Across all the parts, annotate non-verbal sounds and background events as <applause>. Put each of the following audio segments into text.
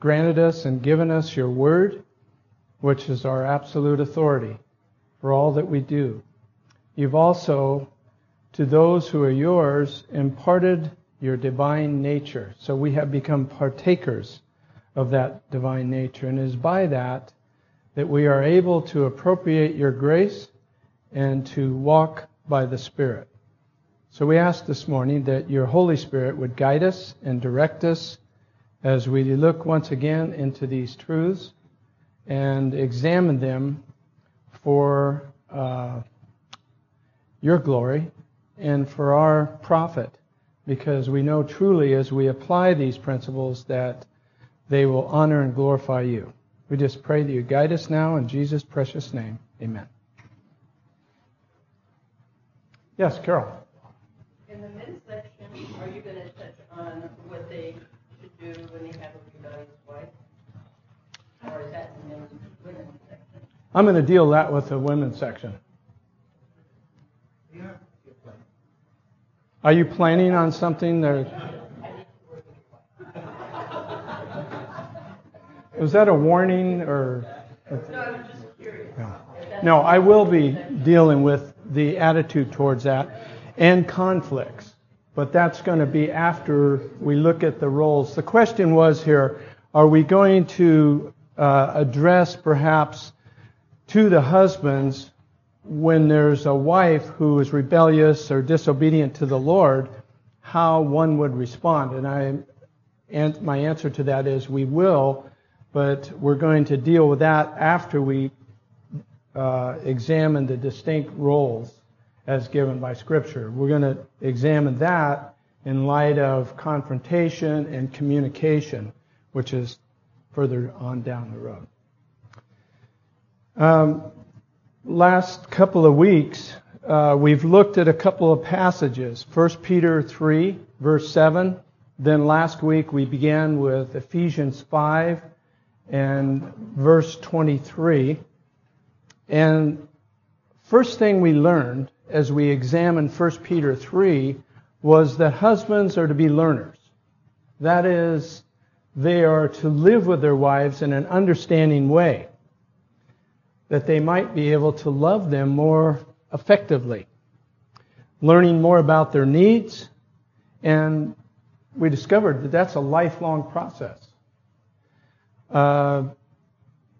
granted us and given us your word, which is our absolute authority for all that we do. You've also, to those who are yours, imparted your divine nature. So we have become partakers of that divine nature. And it is by that that we are able to appropriate your grace and to walk by the Spirit. So we ask this morning that your Holy Spirit would guide us and direct us as we look once again into these truths and examine them for uh, your glory and for our profit, because we know truly as we apply these principles that they will honor and glorify you. We just pray that you guide us now in Jesus' precious name. Amen. Yes, Carol. In the men's section, are you going to touch on what they should do when they have a rebellious wife? Or is that in the women's section? I'm going to deal that with the women's section. Are you planning on something that? Was that a warning or? No, I was just curious. No. No, I will be dealing with the attitude towards that and conflicts, but that's going to be after we look at the roles. The question was here: Are we going to uh, address perhaps to the husbands when there's a wife who is rebellious or disobedient to the Lord, how one would respond? And I, and my answer to that is we will, but we're going to deal with that after we uh, examine the distinct roles as given by Scripture. We're going to examine that in light of confrontation and communication, which is further on down the road. Um, last couple of weeks, uh, we've looked at a couple of passages. 1 Peter 3, verse 7. Then last week we began with Ephesians 5 and verse 23. And first thing we learned as we examined 1 Peter 3 was that husbands are to be learners. That is, they are to live with their wives in an understanding way that they might be able to love them more effectively, learning more about their needs, and we discovered that that's a lifelong process. Uh,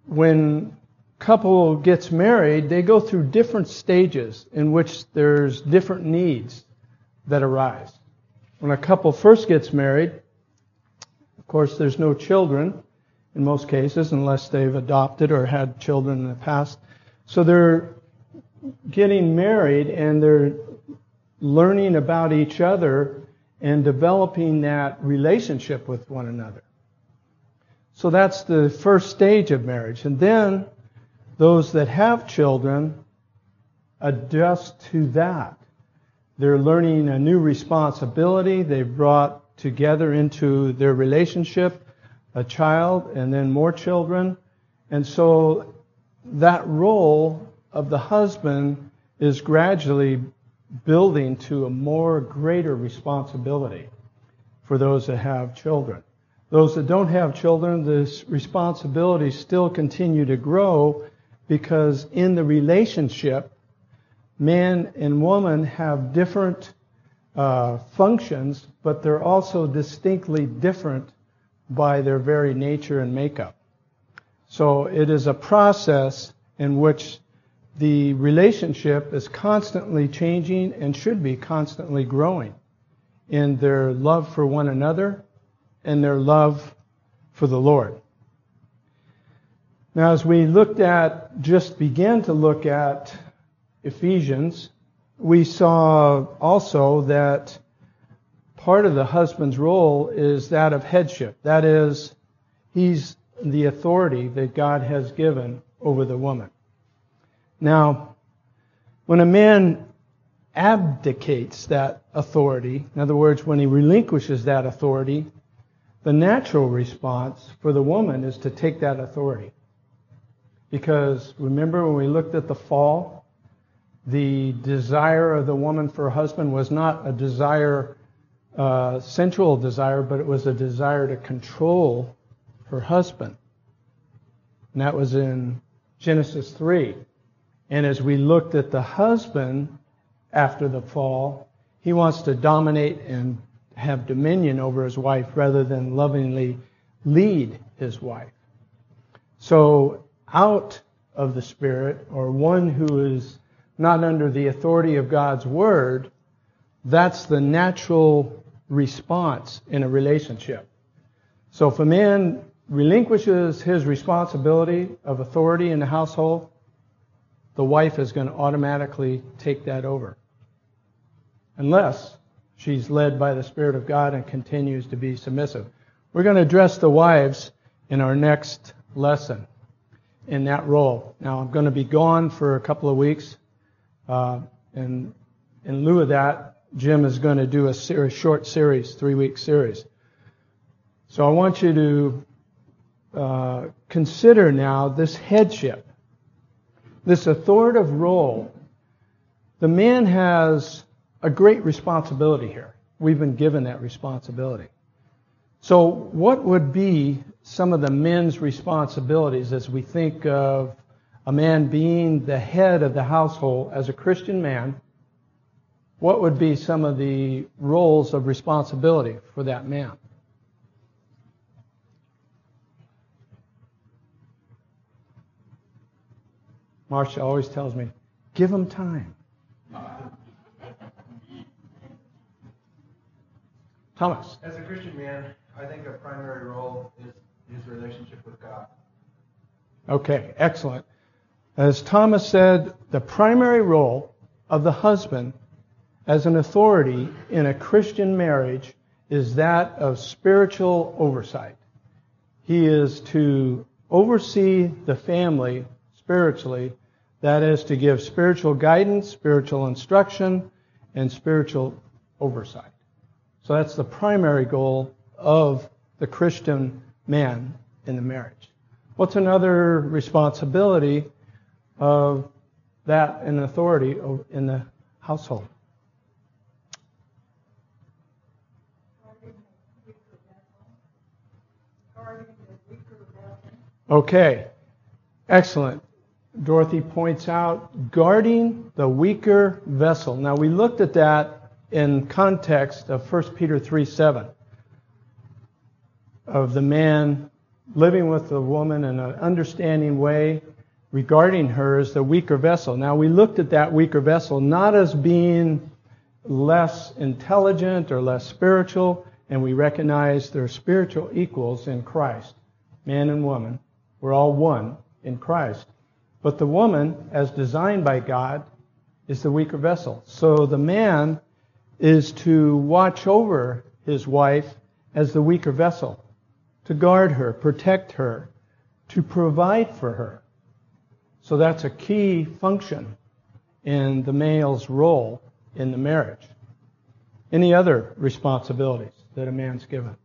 when couple gets married, they go through different stages in which there's different needs that arise. When a couple first gets married, of course, there's no children, in most cases, unless they've adopted or had children in the past. So they're getting married and they're learning about each other and developing that relationship with one another. So that's the first stage of marriage. And then those that have children adjust to that. They're learning a new responsibility. They've brought together into their relationship a child and then more children. And so that role of the husband is gradually building to a more greater responsibility for those that have children. Those that don't have children, this responsibility still continue to grow because in the relationship, man and woman have different uh, functions, but they're also distinctly different by their very nature and makeup. So it is a process in which the relationship is constantly changing and should be constantly growing in their love for one another and their love for the Lord. Now, as we looked at, just began to look at Ephesians, we saw also that part of the husband's role is that of headship. That is, He's the authority that God has given over the woman. Now, when a man abdicates that authority, in other words, when he relinquishes that authority, the natural response for the woman is to take that authority. Because remember when we looked at the fall, the desire of the woman for a husband was not a desire, uh, sensual desire, but it was a desire to control her husband. And that was in Genesis 3. And as we looked at the husband after the fall, he wants to dominate and have dominion over his wife rather than lovingly lead his wife. So out of the Spirit, or one who is not under the authority of God's Word, that's the natural response in a relationship. So if a man relinquishes his responsibility of authority in the household, the wife is going to automatically take that over. Unless she's led by the Spirit of God and continues to be submissive. We're going to address the wives in our next lesson in that role. Now, I'm going to be gone for a couple of weeks. Uh, and in lieu of that, Jim is going to do a short series, three week series. So I want you to uh, consider now this headship this authoritative role, the man has a great responsibility here. We've been given that responsibility. So, what would be some of the men's responsibilities as we think of a man being the head of the household as a Christian man? What would be some of the roles of responsibility for that man? Marcia always tells me, give him time. Thomas. As a Christian man, I think a primary role is his relationship with God. Okay, excellent. As Thomas said, the primary role of the husband as an authority in a Christian marriage is that of spiritual oversight. He is to oversee the family spiritually. That is to give spiritual guidance, spiritual instruction, and spiritual oversight. So that's the primary goal of the Christian man in the marriage. What's another responsibility of that and authority in the household? Okay, excellent. Dorothy points out, guarding the weaker vessel. Now we looked at that in context of 1 Peter 3 7 of the man living with the woman in an understanding way, regarding her as the weaker vessel. Now we looked at that weaker vessel not as being less intelligent or less spiritual, and we recognize they're spiritual equals in Christ. Man and woman, we're all one in Christ. But the woman, as designed by God, is the weaker vessel. So the man is to watch over his wife as the weaker vessel, to guard her, protect her, to provide for her. So that's a key function in the male's role in the marriage. Any other responsibilities that a man's given?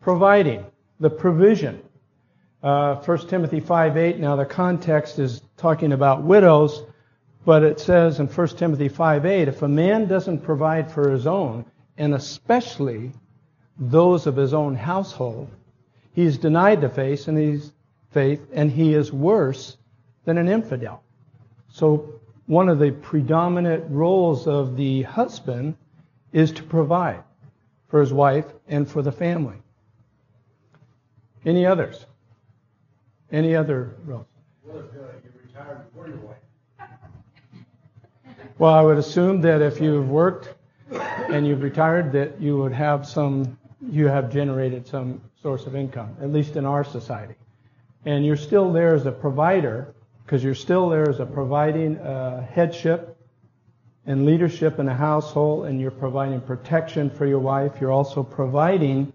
Providing, the provision uh, 1 Timothy 5:8. Now the context is talking about widows, but it says in 1 Timothy 5:8, if a man doesn't provide for his own, and especially those of his own household, he's denied the faith and he's faith, and he is worse than an infidel. So one of the predominant roles of the husband is to provide for his wife and for the family. Any others? Any other roles? If uh, you retired before your wife? Well, I would assume that if you've worked and you've retired, that you would have some, you have generated some source of income, at least in our society. And you're still there as a provider, because you're still there as a providing uh, headship and leadership in a household, and you're providing protection for your wife. You're also providing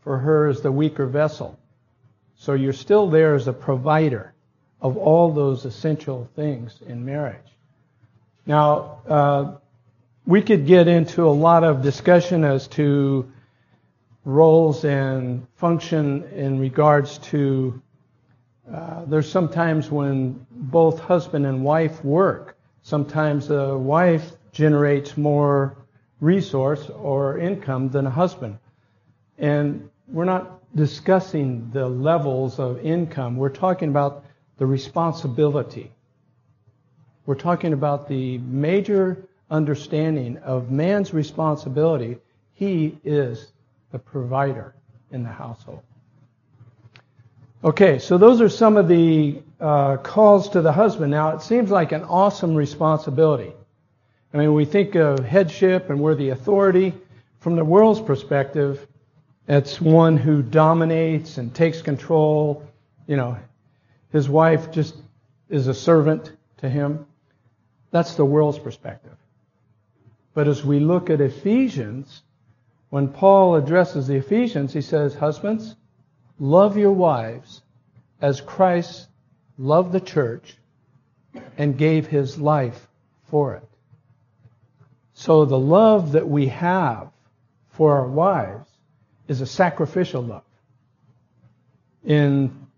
for her as the weaker vessel. So you're still there as a provider of all those essential things in marriage. Now, uh, we could get into a lot of discussion as to roles and function in regards to uh, there's sometimes when both husband and wife work. Sometimes the wife generates more resource or income than a husband. And we're not discussing the levels of income. We're talking about the responsibility. We're talking about the major understanding of man's responsibility. He is the provider in the household. Okay, so those are some of the uh, calls to the husband. Now, it seems like an awesome responsibility. I mean, we think of headship and we're the authority. From the world's perspective, it's one who dominates and takes control. You know, his wife just is a servant to him. That's the world's perspective. But as we look at Ephesians, when Paul addresses the Ephesians, he says, Husbands, love your wives as Christ loved the church and gave his life for it. So the love that we have for our wives is a sacrificial love. In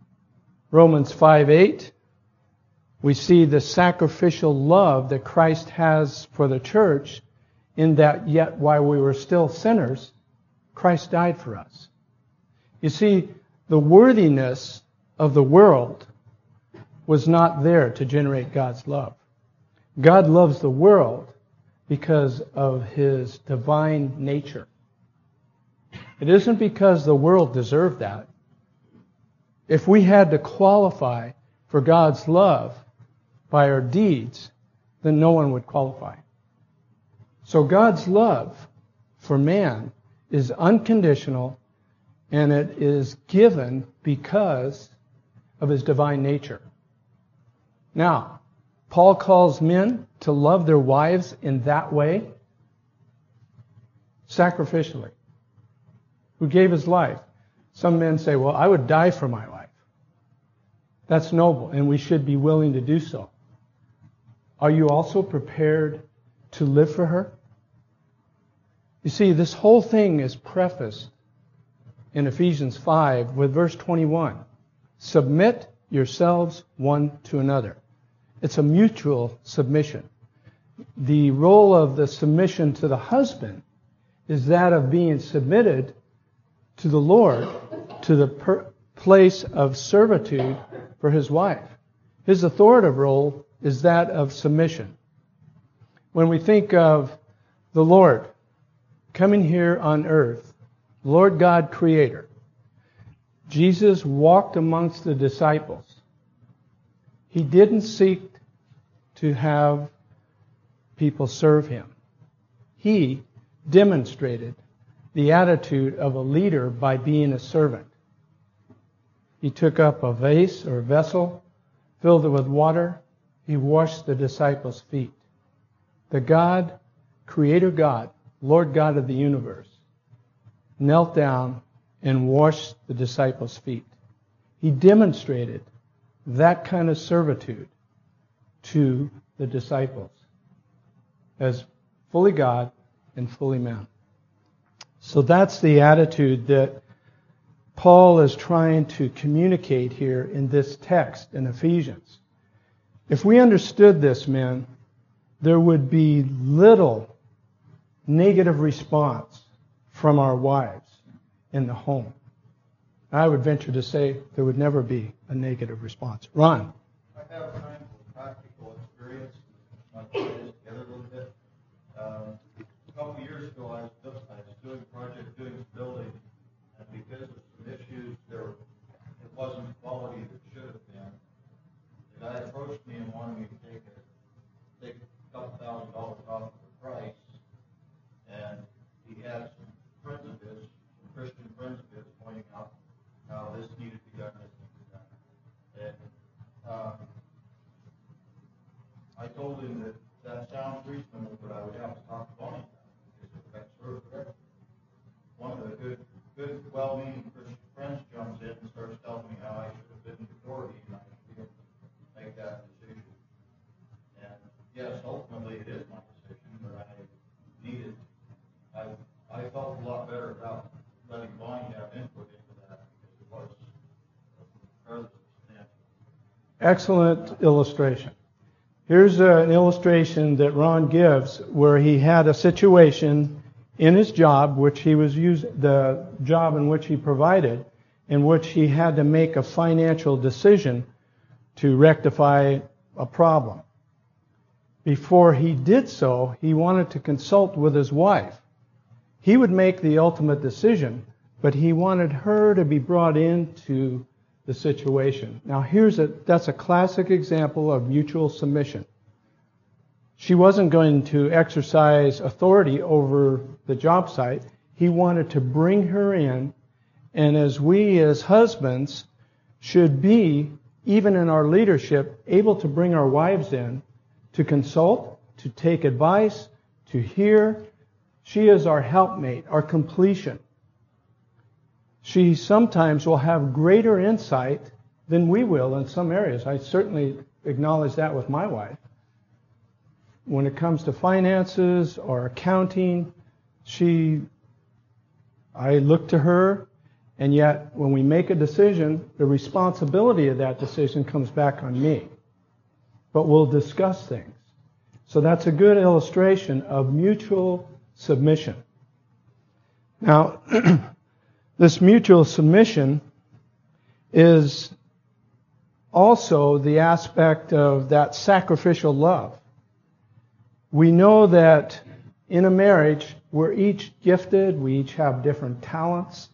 Romans 5 8, we see the sacrificial love that Christ has for the church, in that yet while we were still sinners, Christ died for us. You see, the worthiness of the world was not there to generate God's love. God loves the world because of his divine nature. It isn't because the world deserved that. If we had to qualify for God's love by our deeds, then no one would qualify. So God's love for man is unconditional and it is given because of his divine nature. Now, Paul calls men to love their wives in that way, sacrificially, who gave his life. Some men say, well, I would die for my wife. That's noble, and we should be willing to do so. Are you also prepared to live for her? You see, this whole thing is prefaced in Ephesians 5 with verse 21. Submit yourselves one to another. It's a mutual submission. The role of the submission to the husband is that of being submitted to the Lord, to the per- place of servitude for his wife. His authoritative role is that of submission. When we think of the Lord coming here on earth Lord God Creator. Jesus walked amongst the disciples. He didn't seek to have people serve him. He demonstrated the attitude of a leader by being a servant. He took up a vase or vessel, filled it with water. He washed the disciples' feet. The God, Creator God, Lord God of the universe, knelt down and washed the disciples' feet. He demonstrated that kind of servitude to the disciples as fully God and fully man. So that's the attitude that Paul is trying to communicate here in this text in Ephesians. If we understood this, men, there would be little negative response from our wives in the home. I would venture to say there would never be a negative response. Ron. I have kind of practical experience. Um, a couple years ago, I was, I was doing a project, doing a building, and because of some issues, there it wasn't quality that should have been. The guy approached me and wanted me to take a take a couple thousand dollars off the price, and he had some friends of his, Christian friends of his, pointing out how this needed to be done, this needed to be done. And um, I told him that that sounds reasonable, but I would have to talk to Bonnie affects her. One of the good good, well-meaning Christian friends jumps in and starts telling me how I should have been majority and I should be able to make that decision. And yes, ultimately it is my decision, but I needed, I, I felt a lot better about letting Bonnie have input into that because it was fairly substantial. Excellent illustration. Here's an illustration that Ron gives where he had a situation in his job, which he was using, the job in which he provided, in which he had to make a financial decision to rectify a problem. Before he did so, he wanted to consult with his wife. He would make the ultimate decision, but he wanted her to be brought into the situation. Now here's a, that's a classic example of mutual submission. She wasn't going to exercise authority over the job site. He wanted to bring her in, and as we as husbands should be, even in our leadership, able to bring our wives in to consult, to take advice, to hear. She is our helpmate, our completion she sometimes will have greater insight than we will in some areas. I certainly acknowledge that with my wife. When it comes to finances or accounting, she, I look to her, and yet when we make a decision, the responsibility of that decision comes back on me. But we'll discuss things. So that's a good illustration of mutual submission. Now, <clears throat> This mutual submission is also the aspect of that sacrificial love. We know that in a marriage, we're each gifted, we each have different talents.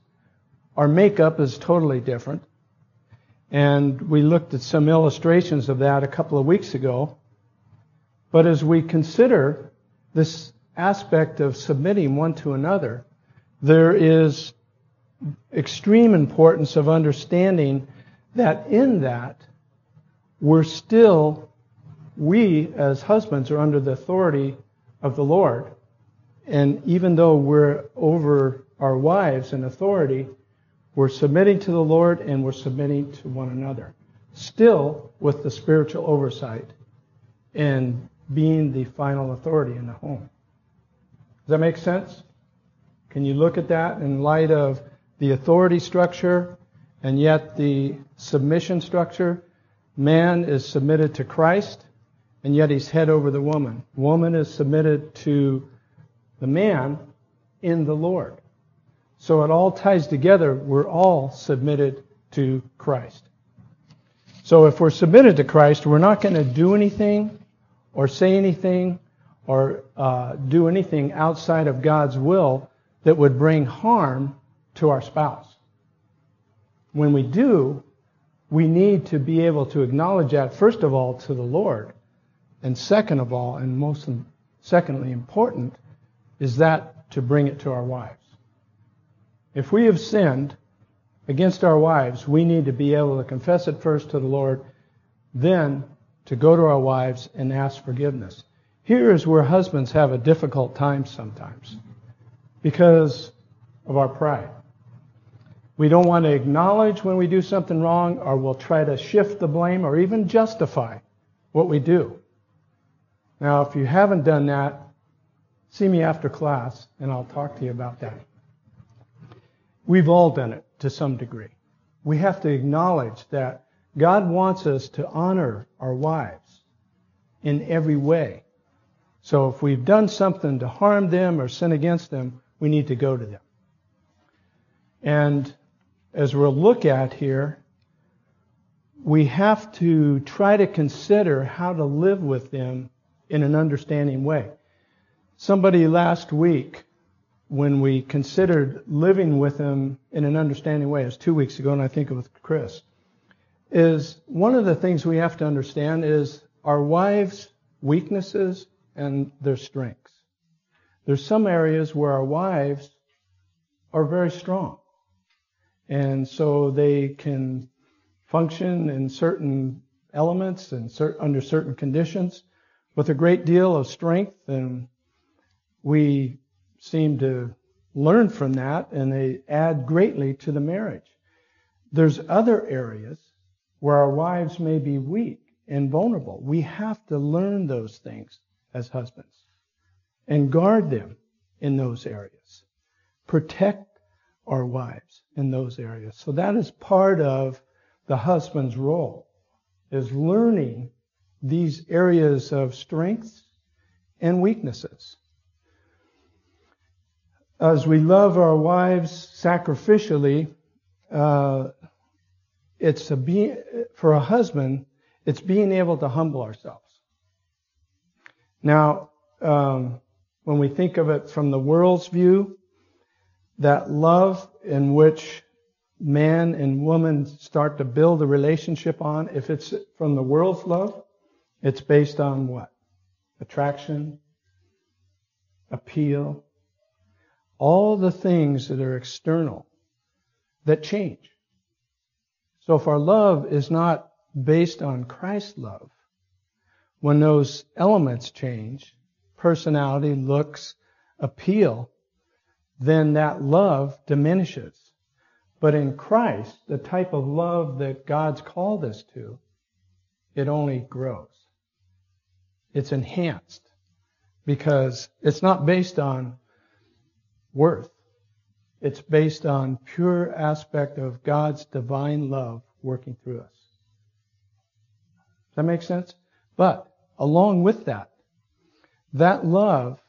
Our makeup is totally different. And we looked at some illustrations of that a couple of weeks ago. But as we consider this aspect of submitting one to another, there is extreme importance of understanding that in that, we're still, we as husbands are under the authority of the Lord. And even though we're over our wives in authority, we're submitting to the Lord and we're submitting to one another. Still with the spiritual oversight and being the final authority in the home. Does that make sense? Can you look at that in light of the authority structure and yet the submission structure. Man is submitted to Christ, and yet he's head over the woman. Woman is submitted to the man in the Lord. So it all ties together. We're all submitted to Christ. So if we're submitted to Christ, we're not going to do anything or say anything or uh, do anything outside of God's will that would bring harm to our spouse. When we do, we need to be able to acknowledge that, first of all, to the Lord. And second of all, and most secondly important, is that to bring it to our wives. If we have sinned against our wives, we need to be able to confess it first to the Lord, then to go to our wives and ask forgiveness. Here is where husbands have a difficult time sometimes because of our pride. We don't want to acknowledge when we do something wrong, or we'll try to shift the blame or even justify what we do. Now, if you haven't done that, see me after class and I'll talk to you about that. We've all done it to some degree. We have to acknowledge that God wants us to honor our wives in every way. So if we've done something to harm them or sin against them, we need to go to them. And as we'll look at here, we have to try to consider how to live with them in an understanding way. Somebody last week, when we considered living with them in an understanding way, it was two weeks ago, and I think it was Chris, is one of the things we have to understand is our wives' weaknesses and their strengths. There's some areas where our wives are very strong. And so they can function in certain elements and cer- under certain conditions with a great deal of strength. And we seem to learn from that and they add greatly to the marriage. There's other areas where our wives may be weak and vulnerable. We have to learn those things as husbands and guard them in those areas. Protect our wives in those areas. So that is part of the husband's role is learning these areas of strengths and weaknesses. As we love our wives sacrificially, uh, it's a be, for a husband, it's being able to humble ourselves. Now, um, when we think of it from the world's view, that love in which man and woman start to build a relationship on, if it's from the world's love, it's based on what? Attraction, appeal, all the things that are external that change. So if our love is not based on Christ's love, when those elements change, personality, looks, appeal, then that love diminishes. But in Christ, the type of love that God's called us to, it only grows. It's enhanced because it's not based on worth. It's based on pure aspect of God's divine love working through us. Does that make sense? But along with that, that love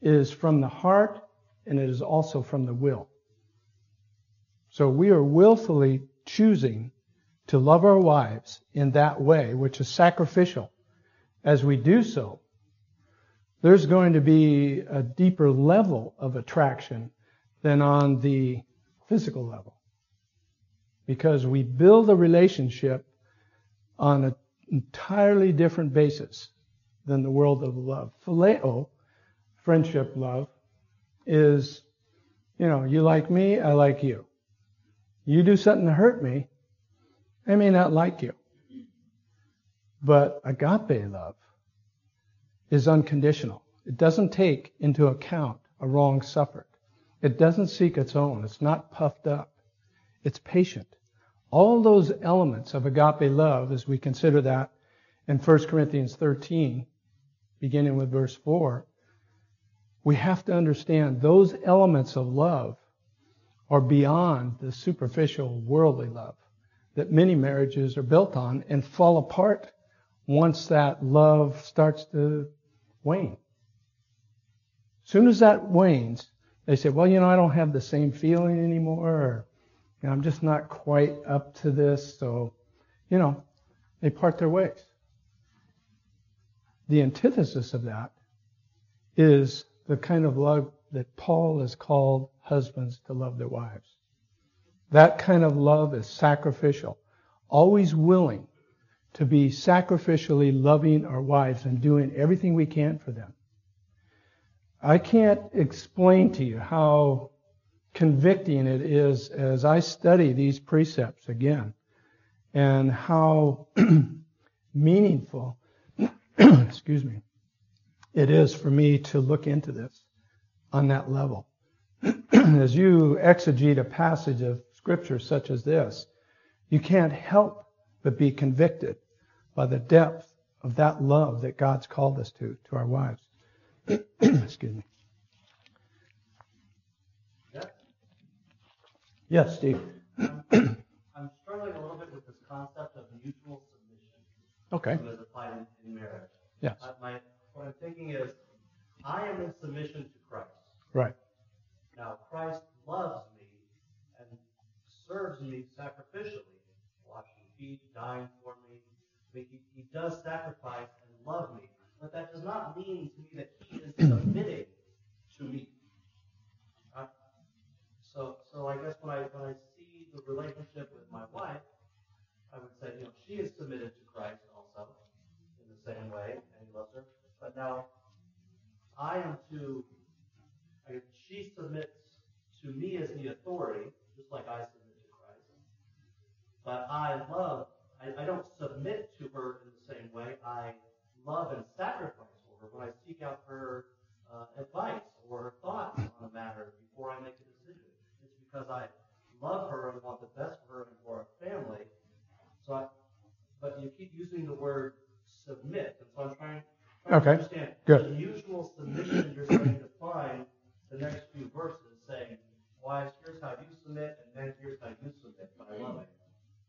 is from the heart and it is also from the will. So we are willfully choosing to love our wives in that way, which is sacrificial. As we do so, there's going to be a deeper level of attraction than on the physical level. Because we build a relationship on an entirely different basis than the world of love. Phileo, friendship love, is, you know, you like me, I like you. You do something to hurt me, I may not like you. But agape love is unconditional. It doesn't take into account a wrong suffered. It doesn't seek its own. It's not puffed up. It's patient. All those elements of agape love, as we consider that in 1 Corinthians 13, beginning with verse 4, we have to understand those elements of love are beyond the superficial worldly love that many marriages are built on and fall apart once that love starts to wane. Soon as that wanes, they say, well, you know, I don't have the same feeling anymore, or you know, I'm just not quite up to this, so, you know, they part their ways. The antithesis of that is the kind of love that Paul has called husbands to love their wives. That kind of love is sacrificial, always willing to be sacrificially loving our wives and doing everything we can for them. I can't explain to you how convicting it is as I study these precepts again and how <clears throat> meaningful, <clears throat> excuse me, it is for me to look into this on that level. <clears throat> as you exegete a passage of scripture such as this, you can't help but be convicted by the depth of that love that God's called us to, to our wives. <clears throat> Excuse me. Yes, Steve. I'm struggling a little bit with this concept of mutual submission. Okay. As applied in, in marriage. Yes. Uh, my, what I'm thinking is, I am in submission to Christ. Right. Now, Christ loves me and serves me sacrificially, washing feet, dying for me. I mean, he, he does sacrifice and love me. But that does not mean to me that he is submitting to me. Uh, so, so I guess when I when I see the relationship with my wife, I would say, you know, she is submitted to Christ also in the same way, and he loves her. But now, I am to I, she submits to me as the authority, just like I submit to Christ. But I love, I, I don't submit to her in the same way. I love and sacrifice for her when I seek out her uh, advice or her thoughts on a matter before I make love her and want the best for her and for our family. So I, but you keep using the word submit, and so I'm trying, trying Okay, to understand good. the mutual submission you're starting to find the next few verses, saying, "Wives, here's how you submit, and men, here's how you submit by loving."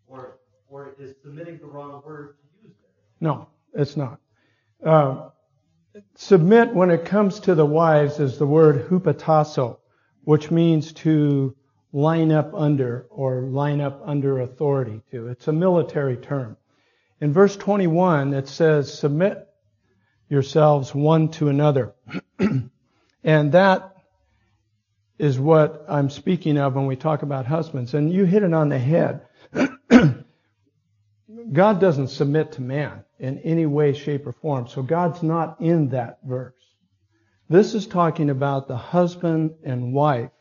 Or, or is submitting the wrong word to use there? No, it's not. Uh, submit, when it comes to the wives, is the word hupotasso, which means to line up under or line up under authority to. It's a military term. In verse 21, it says, submit yourselves one to another. <clears throat> and that is what I'm speaking of when we talk about husbands. And you hit it on the head. God doesn't submit to man in any way, shape, or form. So God's not in that verse. This is talking about the husband and wife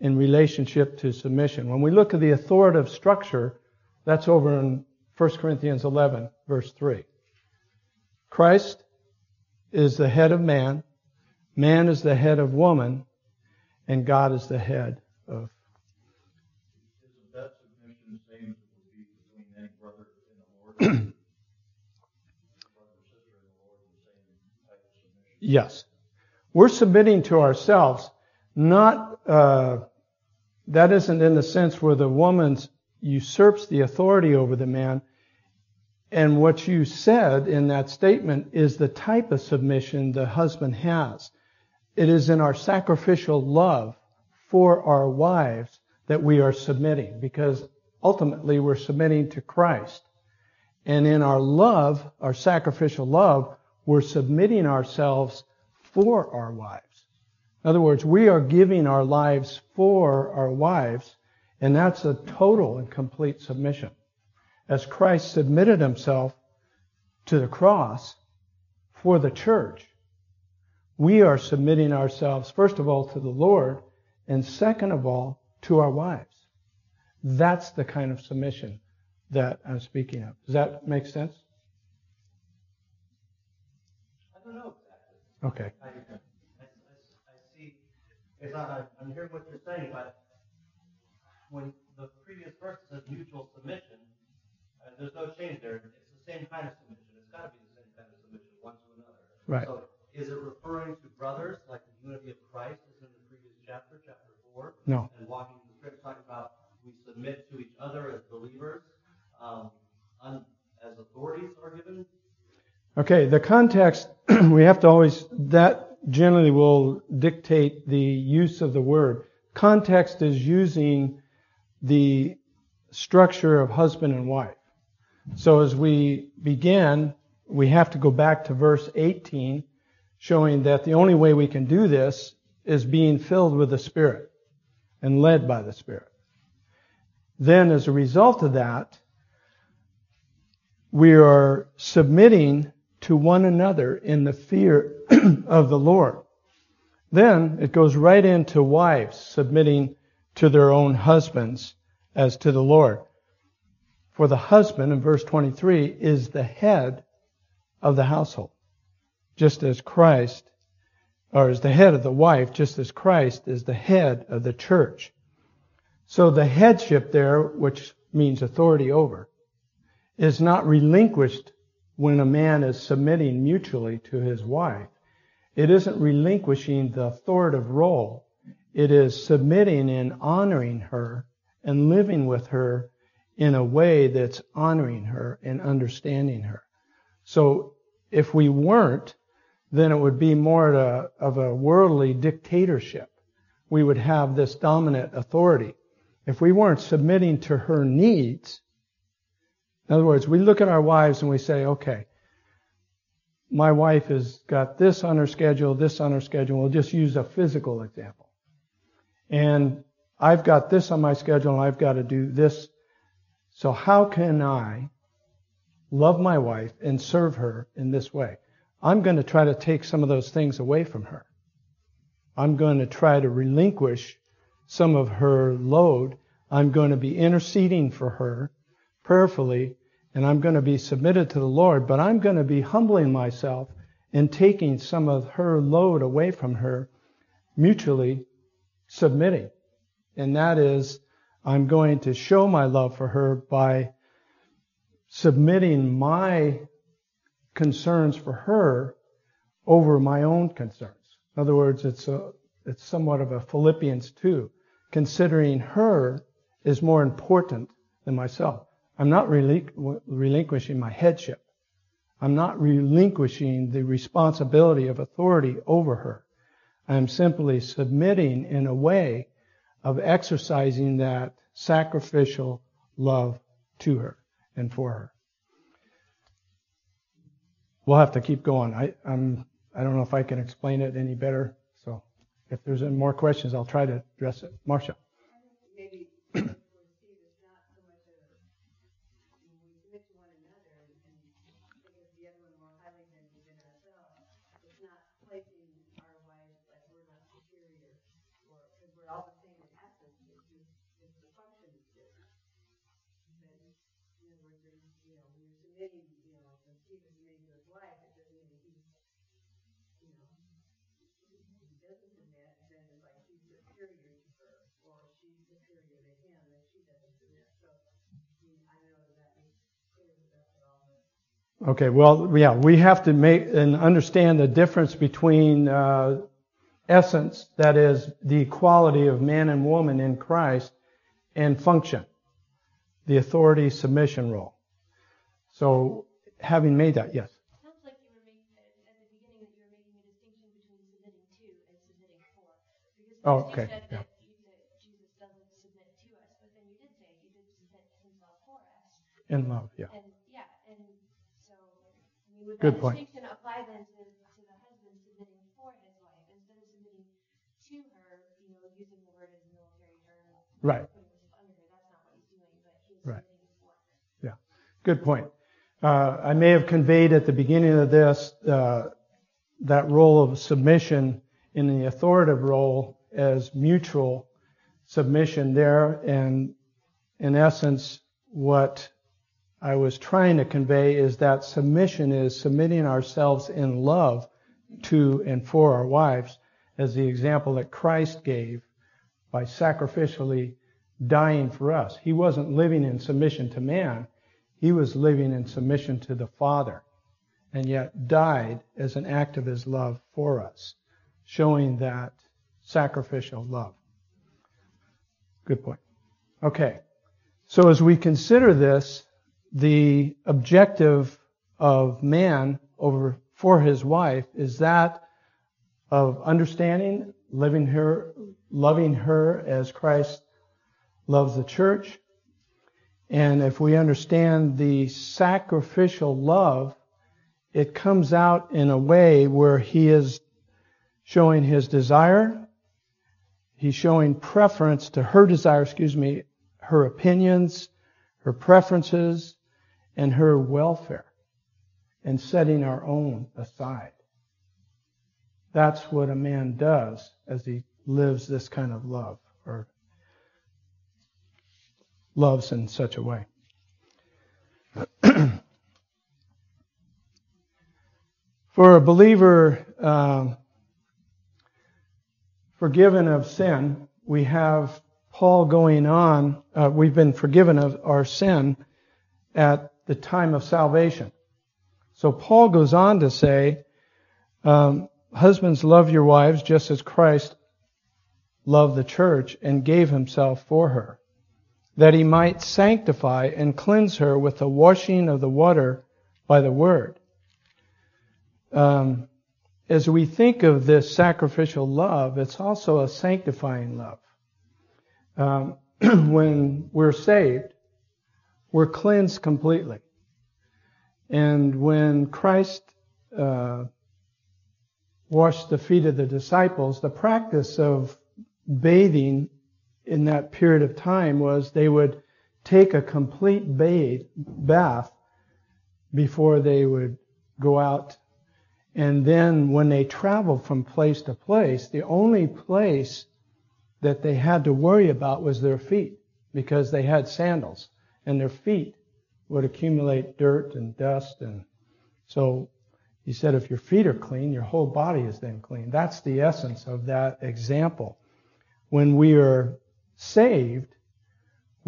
in relationship to submission. When we look at the authoritative structure, that's over in 1 Corinthians 11, verse 3. Christ is the head of man, man is the head of woman, and God is the head of. Isn't that submission the same as it would be between any brother in the Lord? brother or sister in the Lord, the same type of submission? <clears throat> Yes. We're submitting to ourselves, not, uh, that isn't in the sense where the woman usurps the authority over the man. And what you said in that statement is the type of submission the husband has. It is in our sacrificial love for our wives that we are submitting because ultimately we're submitting to Christ. And in our love, our sacrificial love, we're submitting ourselves for our wives. In other words, we are giving our lives for our wives, and that's a total and complete submission. As Christ submitted himself to the cross for the church, we are submitting ourselves, first of all, to the Lord, and second of all, to our wives. That's the kind of submission that I'm speaking of. Does that make sense? I don't know exactly. Okay. I, I, I, see, it's not, I- I'm hearing what you're saying, but when the previous verse says mutual submission, uh, there's no change there. It's the same kind of submission. It's got to be the same kind of submission, one to another. Right. So is it referring to brothers, like the unity of Christ is in the previous chapter, chapter four? No. And walking in the script talking about we submit to each other as believers, Um, as authorities are given. Okay, the context, <clears throat> we have to always, that generally will dictate the use of the word. Context is using the structure of husband and wife. So as we begin, we have to go back to verse 18, showing that the only way we can do this is being filled with the Spirit and led by the Spirit. Then as a result of that, we are submitting to one another in the fear <clears throat> of the Lord. Then it goes right into wives submitting to their own husbands as to the Lord. For the husband, in verse 23, is the head of the household, just as Christ, or is the head of the wife, just as Christ is the head of the church. So the headship there, which means authority over, is not relinquished when a man is submitting mutually to his wife. It isn't relinquishing the authoritative role. It is submitting and honoring her and living with her in a way that's honoring her and understanding her. So if we weren't, then it would be more of a worldly dictatorship. We would have this dominant authority. If we weren't submitting to her needs, in other words, we look at our wives and we say, okay, my wife has got this on her schedule, this on her schedule. We'll just use a physical example. And I've got this on my schedule and I've got to do this. So how can I love my wife and serve her in this way? I'm going to try to take some of those things away from her. I'm going to try to relinquish some of her load. I'm going to be interceding for her prayerfully and I'm going to be submitted to the Lord, but I'm going to be humbling myself and taking some of her load away from her, mutually submitting. And that is, I'm going to show my love for her by submitting my concerns for her over my own concerns. In other words, it's a, it's somewhat of a Philippians 2, considering her is more important than myself. I'm not relinqu- relinquishing my headship. I'm not relinquishing the responsibility of authority over her. I'm simply submitting in a way of exercising that sacrificial love to her and for her. We'll have to keep going. I, I'm, I don't know if I can explain it any better. So if there's any more questions, I'll try to address it. Marcia. maybe for Steve, it's not so much a, when we submit to one another and and think of the other one more highly than than ourselves, it's not placing our wives like we're not superior, or, because we're all the same in essence, it's just, it's the function is different. But, in other words, there's, you know, when you're submitting, you know, when Steve is submitting to his wife, it doesn't mean that he's, you know, he doesn't submit, then it's like he's superior to her, or she's superior to him, and she doesn't submit. So, I mean, I don't know if that makes clear that that's at all. but- Okay, well, yeah, we have to make and understand the difference between uh, essence, that is, the equality of man and woman in Christ, and function, the authority submission role. So, having made that, yes. Sounds like you were making, at the beginning, that you making a distinction between submitting to and submitting for. Oh, okay, yeah. that, you, that Jesus doesn't submit to us, but then you did say he did submit himself for us. In love, yeah. And, yeah, and so, I mean, would Good that point. distinction apply then to, to the husband submitting for his wife, instead of submitting to her, you know, using the word as a military term, Right. putting himself under her, that's not what he's doing, but he's Right. submitting for her. Good point. Uh, I may have conveyed at the beginning of this uh, that role of submission in the authoritative role as mutual submission there, and in essence, what I was trying to convey is that submission is submitting ourselves in love to and for our wives, as the example that Christ gave by sacrificially dying for us. He wasn't living in submission to man, he was living in submission to the Father, and yet died as an act of his love for us, showing that sacrificial love. Good point. Okay. So as we consider this, the objective of man over for his wife is that of understanding, living her, loving her as Christ loves the church. And if we understand the sacrificial love, it comes out in a way where he is showing his desire. He's showing preference to her desire, excuse me, her opinions, her preferences, and her welfare, and setting our own aside. That's what a man does as he lives this kind of love, or loves in such a way. <clears throat> For a believer um, forgiven of sin, we have Paul going on. Uh, we've been forgiven of our sin at the time of salvation. So Paul goes on to say, um, Husbands, love your wives just as Christ loved the church and gave himself for her, that he might sanctify and cleanse her with the washing of the water by the word. Um, as we think of this sacrificial love, it's also a sanctifying love. Um, <clears throat> when we're saved, we're cleansed completely. And when Christ uh, washed the feet of the disciples, the practice of bathing in that period of time was they would take a complete bath before they would go out. And then when they traveled from place to place, the only place that they had to worry about was their feet because they had sandals and their feet would accumulate dirt and dust and so he said if your feet are clean your whole body is then clean that's the essence of that example when we are saved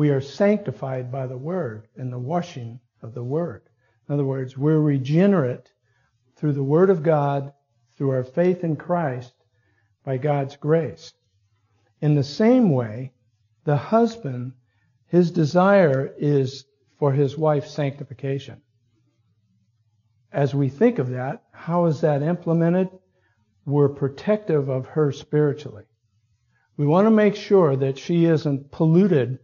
we are sanctified by the Word and the washing of the Word. In other words, we're regenerate through the Word of God, through our faith in Christ, by God's grace. In the same way, the husband, his desire is for his wife's sanctification. As we think of that, how is that implemented? We're protective of her spiritually. We want to make sure that she isn't polluted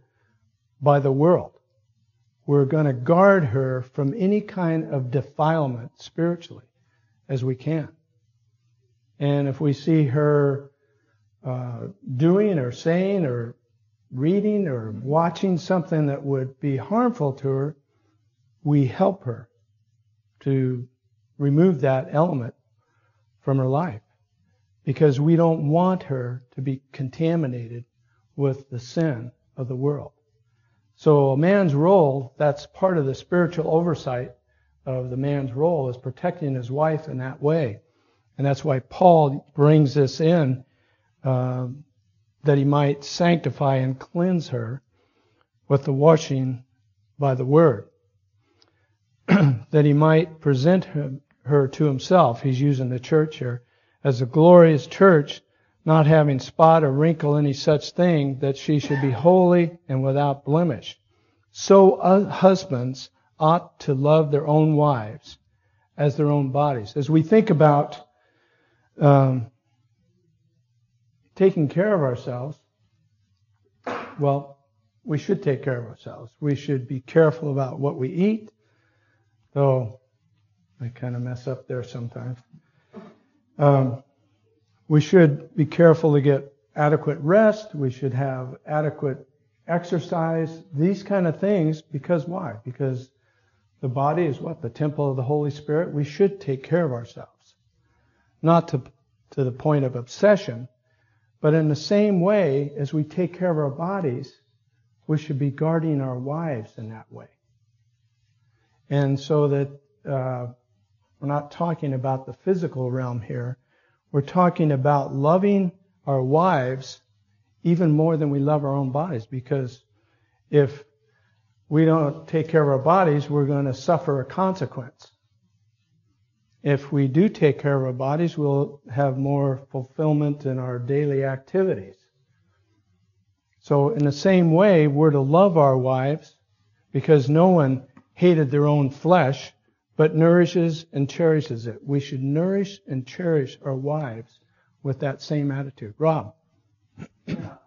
by the world. We're going to guard her from any kind of defilement spiritually as we can. And if we see her uh, doing or saying or reading or watching something that would be harmful to her, we help her to remove that element from her life because we don't want her to be contaminated with the sin of the world. So a man's role, that's part of the spiritual oversight of the man's role, is protecting his wife in that way. And that's why Paul brings this in, uh, that he might sanctify and cleanse her with the washing by the word. <clears throat> that he might present him, her to himself. He's using the church here as a glorious church, not having spot or wrinkle, any such thing, that she should be holy and without blemish. So uh, husbands ought to love their own wives as their own bodies. As we think about um, taking care of ourselves, well, we should take care of ourselves. We should be careful about what we eat, though I kind of mess up there sometimes. Um, we should be careful to get adequate rest. We should have adequate exercise, these kind of things. Because why? Because the body is what? The temple of the Holy Spirit. We should take care of ourselves. Not to, to the point of obsession, but in the same way as we take care of our bodies, we should be guarding our wives in that way. And so that uh, we're not talking about the physical realm here, we're talking about loving our wives even more than we love our own bodies because if we don't take care of our bodies, we're going to suffer a consequence. If we do take care of our bodies, we'll have more fulfillment in our daily activities. So, in the same way, we're to love our wives because no one hated their own flesh but nourishes and cherishes it. We should nourish and cherish our wives with that same attitude. Rob. Yeah, <clears throat>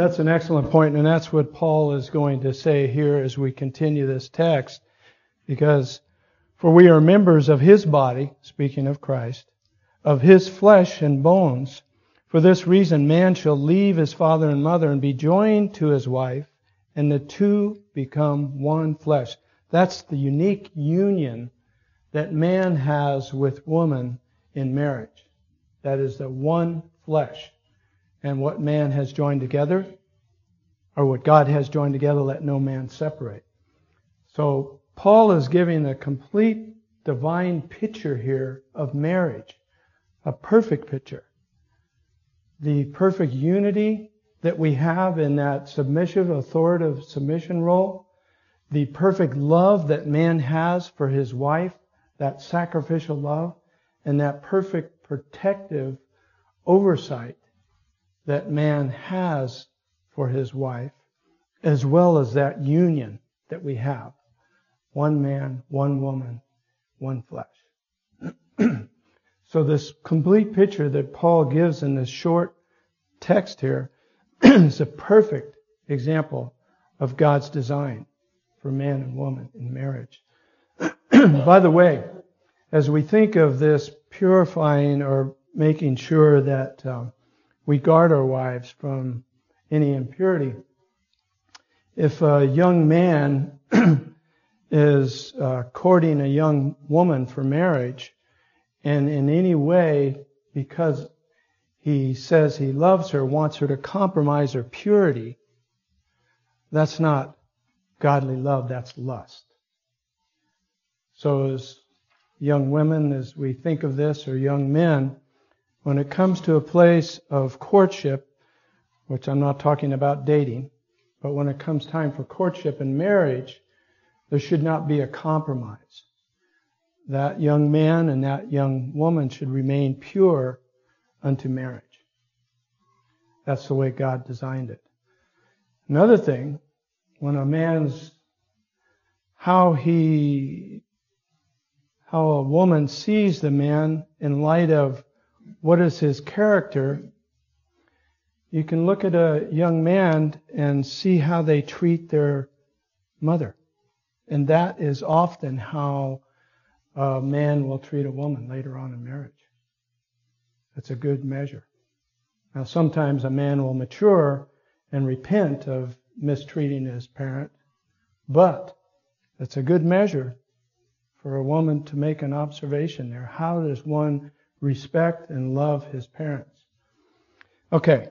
that's an excellent point, and that's what Paul is going to say here as we continue this text. Because, for we are members of his body, speaking of Christ, of his flesh and bones. For this reason, man shall leave his father and mother and be joined to his wife, and the two become one flesh. That's the unique union that man has with woman in marriage. That is the one flesh. And what man has joined together, or what God has joined together, let no man separate. So Paul is giving a complete divine picture here of marriage, a perfect picture. The perfect unity that we have in that submissive, authoritative submission role, the perfect love that man has for his wife, that sacrificial love, and that perfect protective oversight that man has for his wife, as well as that union that we have. One man, one woman, one flesh. <clears throat> so this complete picture that Paul gives in this short text here <clears throat> is a perfect example of God's design for man and woman in marriage. <clears throat> By the way, as we think of this purifying or making sure that um, we guard our wives from any impurity, if a young man <clears throat> is uh, courting a young woman for marriage, and in any way, because he says he loves her, wants her to compromise her purity, that's not godly love, that's lust. So as young women, as we think of this, or young men, when it comes to a place of courtship, which I'm not talking about dating, but when it comes time for courtship and marriage, there should not be a compromise. That young man and that young woman should remain pure unto marriage. That's the way God designed it. Another thing, when a man's how he how a woman sees the man in light of what is his character, you can look at a young man and see how they treat their mother. And that is often how a man will treat a woman later on in marriage. That's a good measure. Now, sometimes a man will mature and repent of mistreating his parent, but it's a good measure for a woman to make an observation there. How does one respect and love his parents? Okay.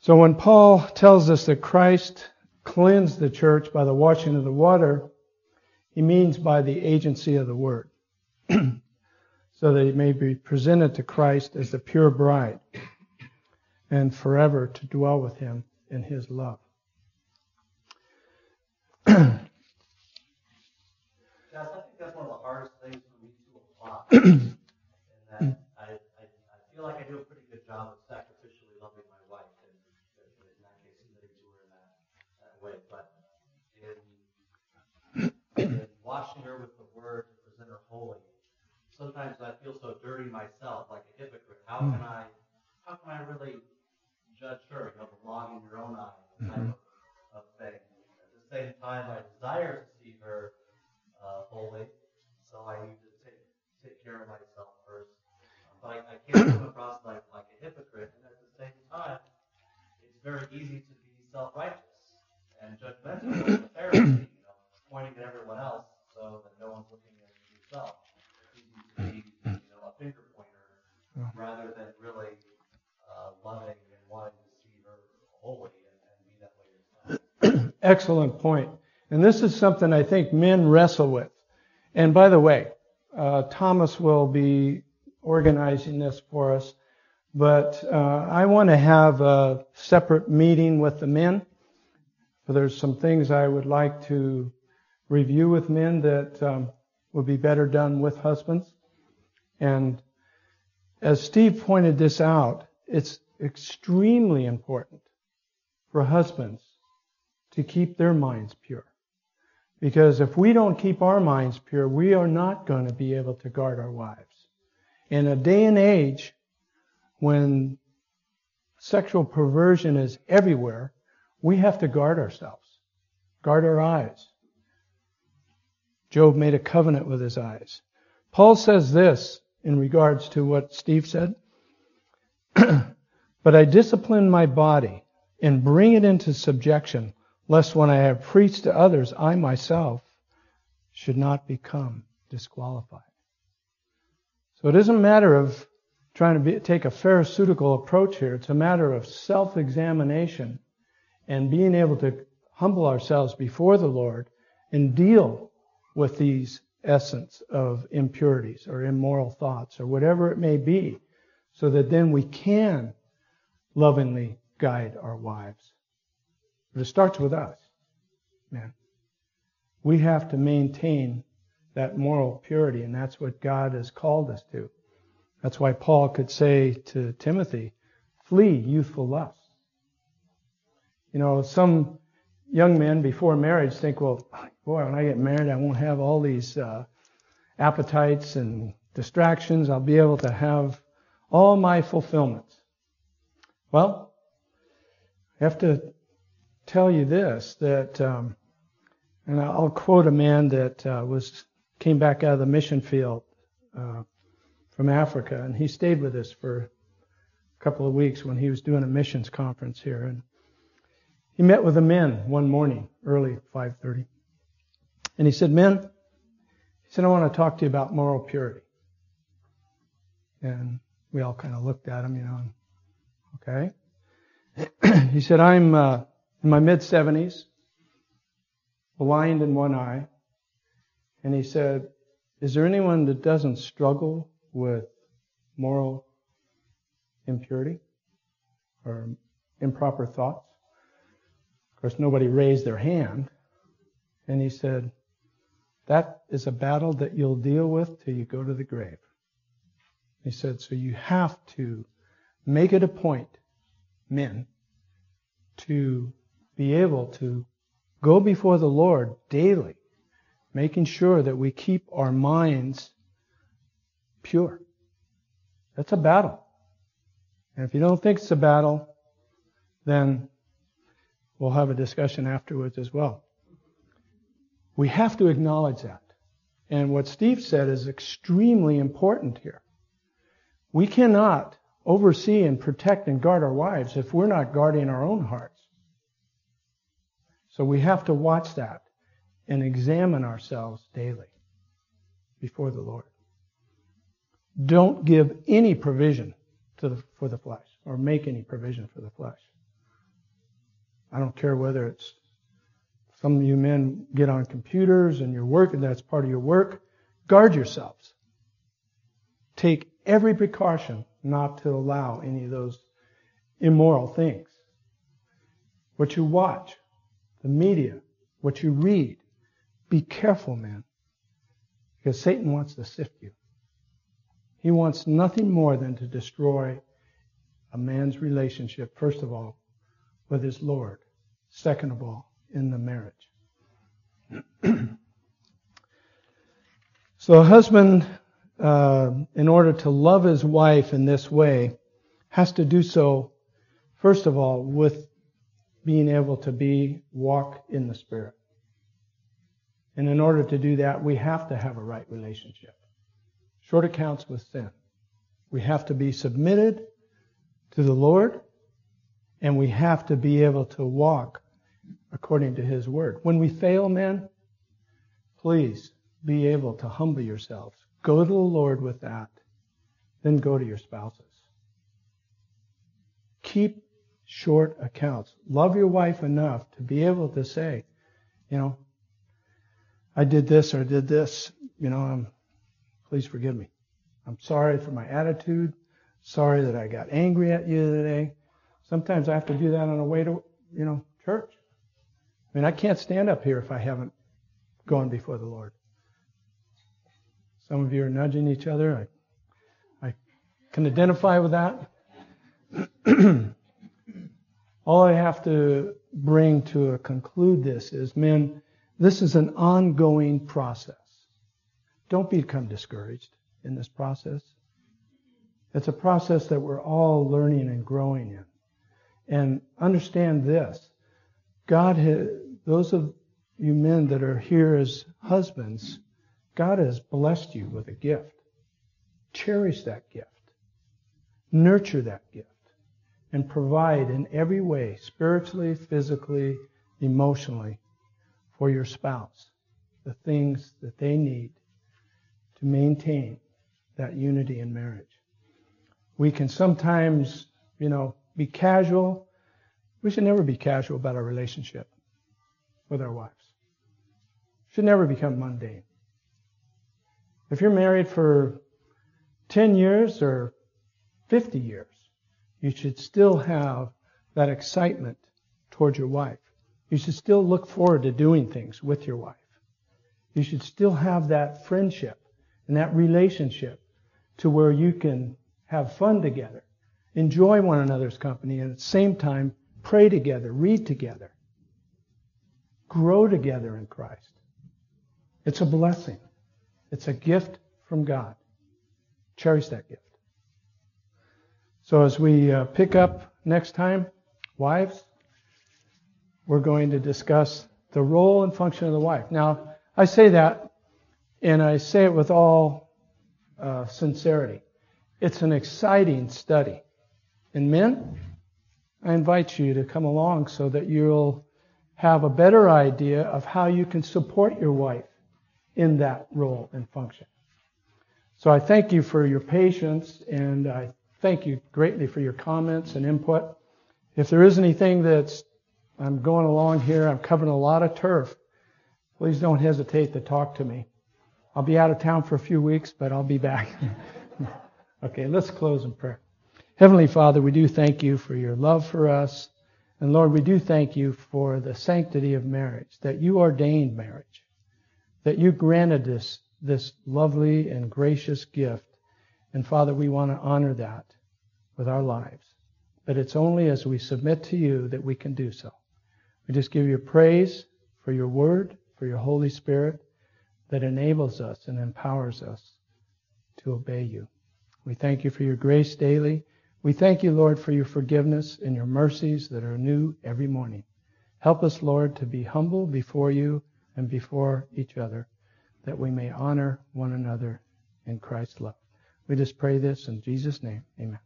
So when Paul tells us that Christ cleanse the church by the washing of the water, he means by the agency of the word, <clears throat> so that it may be presented to Christ as the pure bride and forever to dwell with him in his love. I think that's one of the hardest things for me to apply. <clears throat> in that I, I, I feel like I do a pretty good job of sacrificially loving my wife, and in that case, submitting to her in that, that way. But in, in washing her with the word to present her holy, sometimes I feel so dirty myself, like a hypocrite. How can I, how can I really judge her? You know, the log in your own eye type of, of thing. At the same time, I desire to see her uh, holy, so I need to take take care of myself first. Um, but I, I can't come across like like a hypocrite, and at the same time, it's very easy to be self-righteous and judgmental like a Pharisee, you know, pointing at everyone else so that no one's looking at yourself. It's easy to be, you know, a finger pointer rather than really uh, loving and wanting to see her holy and, and be that way yourself. Excellent point. And this is something I think men wrestle with. And by the way, uh, Thomas will be organizing this for us, but uh, I want to have a separate meeting with the men. There's some things I would like to review with men that um, would be better done with husbands. And as Steve pointed this out, it's extremely important for husbands to keep their minds pure. Because if we don't keep our minds pure, we are not going to be able to guard our wives. In a day and age when sexual perversion is everywhere, we have to guard ourselves, guard our eyes. Job made a covenant with his eyes. Paul says this in regards to what Steve said. <clears throat> but I discipline my body and bring it into subjection lest when I have preached to others, I myself should not become disqualified. So it isn't a matter of trying to be, take a pharisaical approach here. It's a matter of self-examination and being able to humble ourselves before the Lord and deal with these essence of impurities or immoral thoughts or whatever it may be so that then we can lovingly guide our wives. But it starts with us, man. We have to maintain that moral purity, and that's what God has called us to. That's why Paul could say to Timothy, flee youthful lusts. You know, some young men before marriage think, well, boy, when I get married, I won't have all these uh, appetites and distractions. I'll be able to have all my fulfillments. Well, I have to tell you this that, um, and I'll quote a man that uh, was came back out of the mission field uh, from Africa, and he stayed with us for a couple of weeks when he was doing a missions conference here, and he met with the men one morning, early 5:30, and he said, "Men," he said, "I want to talk to you about moral purity." And we all kind of looked at him, you know, and, okay. <clears throat> he said, "I'm uh, in my mid 70s, blind in one eye," and he said, "Is there anyone that doesn't struggle with moral impurity or improper thoughts?" Of course, nobody raised their hand. And he said, That is a battle that you'll deal with till you go to the grave. He said, So you have to make it a point, men, to be able to go before the Lord daily, making sure that we keep our minds pure. That's a battle. And if you don't think it's a battle, then We'll have a discussion afterwards as well. We have to acknowledge that. And what Steve said is extremely important here. We cannot oversee and protect and guard our wives if we're not guarding our own hearts. So we have to watch that and examine ourselves daily before the Lord. Don't give any provision the, for the flesh or make any provision for the flesh. I don't care whether it's some of you men get on computers and you're working, that's part of your work. Guard yourselves. Take every precaution not to allow any of those immoral things. What you watch, the media, what you read, be careful, man. Because Satan wants to sift you. He wants nothing more than to destroy a man's relationship, first of all, with his Lord. Second of all, in the marriage. <clears throat> so a husband, uh, in order to love his wife in this way, has to do so, first of all, with being able to be, walk in the Spirit. And in order to do that, we have to have a right relationship. Short accounts with sin. We have to be submitted to the Lord and we have to be able to walk according to His Word. When we fail, men, please be able to humble yourselves. Go to the Lord with that. Then go to your spouses. Keep short accounts. Love your wife enough to be able to say, you know, I did this or I did this. You know, I'm, please forgive me. I'm sorry for my attitude. Sorry that I got angry at you today. Sometimes I have to do that on the way to, you know, church. I mean, I can't stand up here if I haven't gone before the Lord. Some of you are nudging each other. I, I can identify with that. <clears throat> All I have to bring to conclude this is, men, this is an ongoing process. Don't become discouraged in this process. It's a process that we're all learning and growing in. And understand this. God has, those of you men that are here as husbands, God has blessed you with a gift. Cherish that gift. Nurture that gift. And provide in every way, spiritually, physically, emotionally, for your spouse, the things that they need to maintain that unity in marriage. We can sometimes, you know, be casual. We should never be casual about our relationship with our wives. Should never become mundane. If you're married for 10 years or 50 years, you should still have that excitement towards your wife. You should still look forward to doing things with your wife. You should still have that friendship and that relationship to where you can have fun together, enjoy one another's company, and at the same time pray together, read together, grow together in Christ. It's a blessing. It's a gift from God. Cherish that gift. So as we uh, pick up next time, wives, we're going to discuss the role and function of the wife. Now, I say that, and I say it with all uh, sincerity. It's an exciting study. And men, I invite you to come along so that you'll have a better idea of how you can support your wife in that role and function. So I thank you for your patience and I thank you greatly for your comments and input. If there is anything that's I'm going along here, I'm covering a lot of turf. Please don't hesitate to talk to me. I'll be out of town for a few weeks, but I'll be back. <laughs> okay, let's close in prayer. Heavenly Father, we do thank you for your love for us. And Lord, we do thank you for the sanctity of marriage, that you ordained marriage, that you granted this, this lovely and gracious gift. And Father, we want to honor that with our lives. But it's only as we submit to you that we can do so. We just give you praise for your word, for your Holy Spirit that enables us and empowers us to obey you. We thank you for your grace daily. We thank you, Lord, for your forgiveness and your mercies that are new every morning. Help us, Lord, to be humble before you and before each other, that we may honor one another in Christ's love. We just pray this in Jesus' name. Amen.